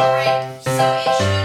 Alright, so it should